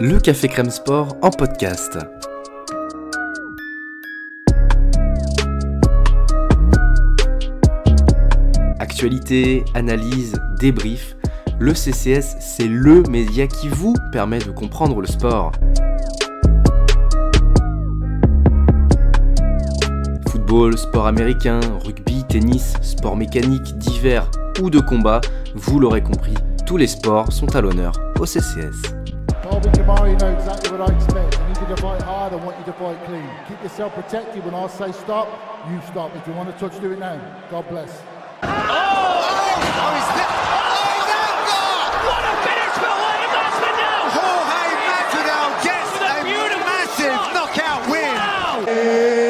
le Café Crème Sport en podcast. Actualité, analyse, débrief, le CCS, c'est le média qui vous permet de comprendre le sport. Football, sport américain, rugby, tennis, sport mécanique, divers ou de combat, vous l'aurez compris, tous les sports sont à l'honneur au CCS. Colby Kamari know exactly what I expect. I need you to fight hard, I want you to fight clean. Keep yourself protected. When I say stop, you stop. If you want to touch, do it now. God bless. Oh! Oh my God! What a finish for William Masvidal! Jorge Masvidal gets a a massive knockout win. Wow!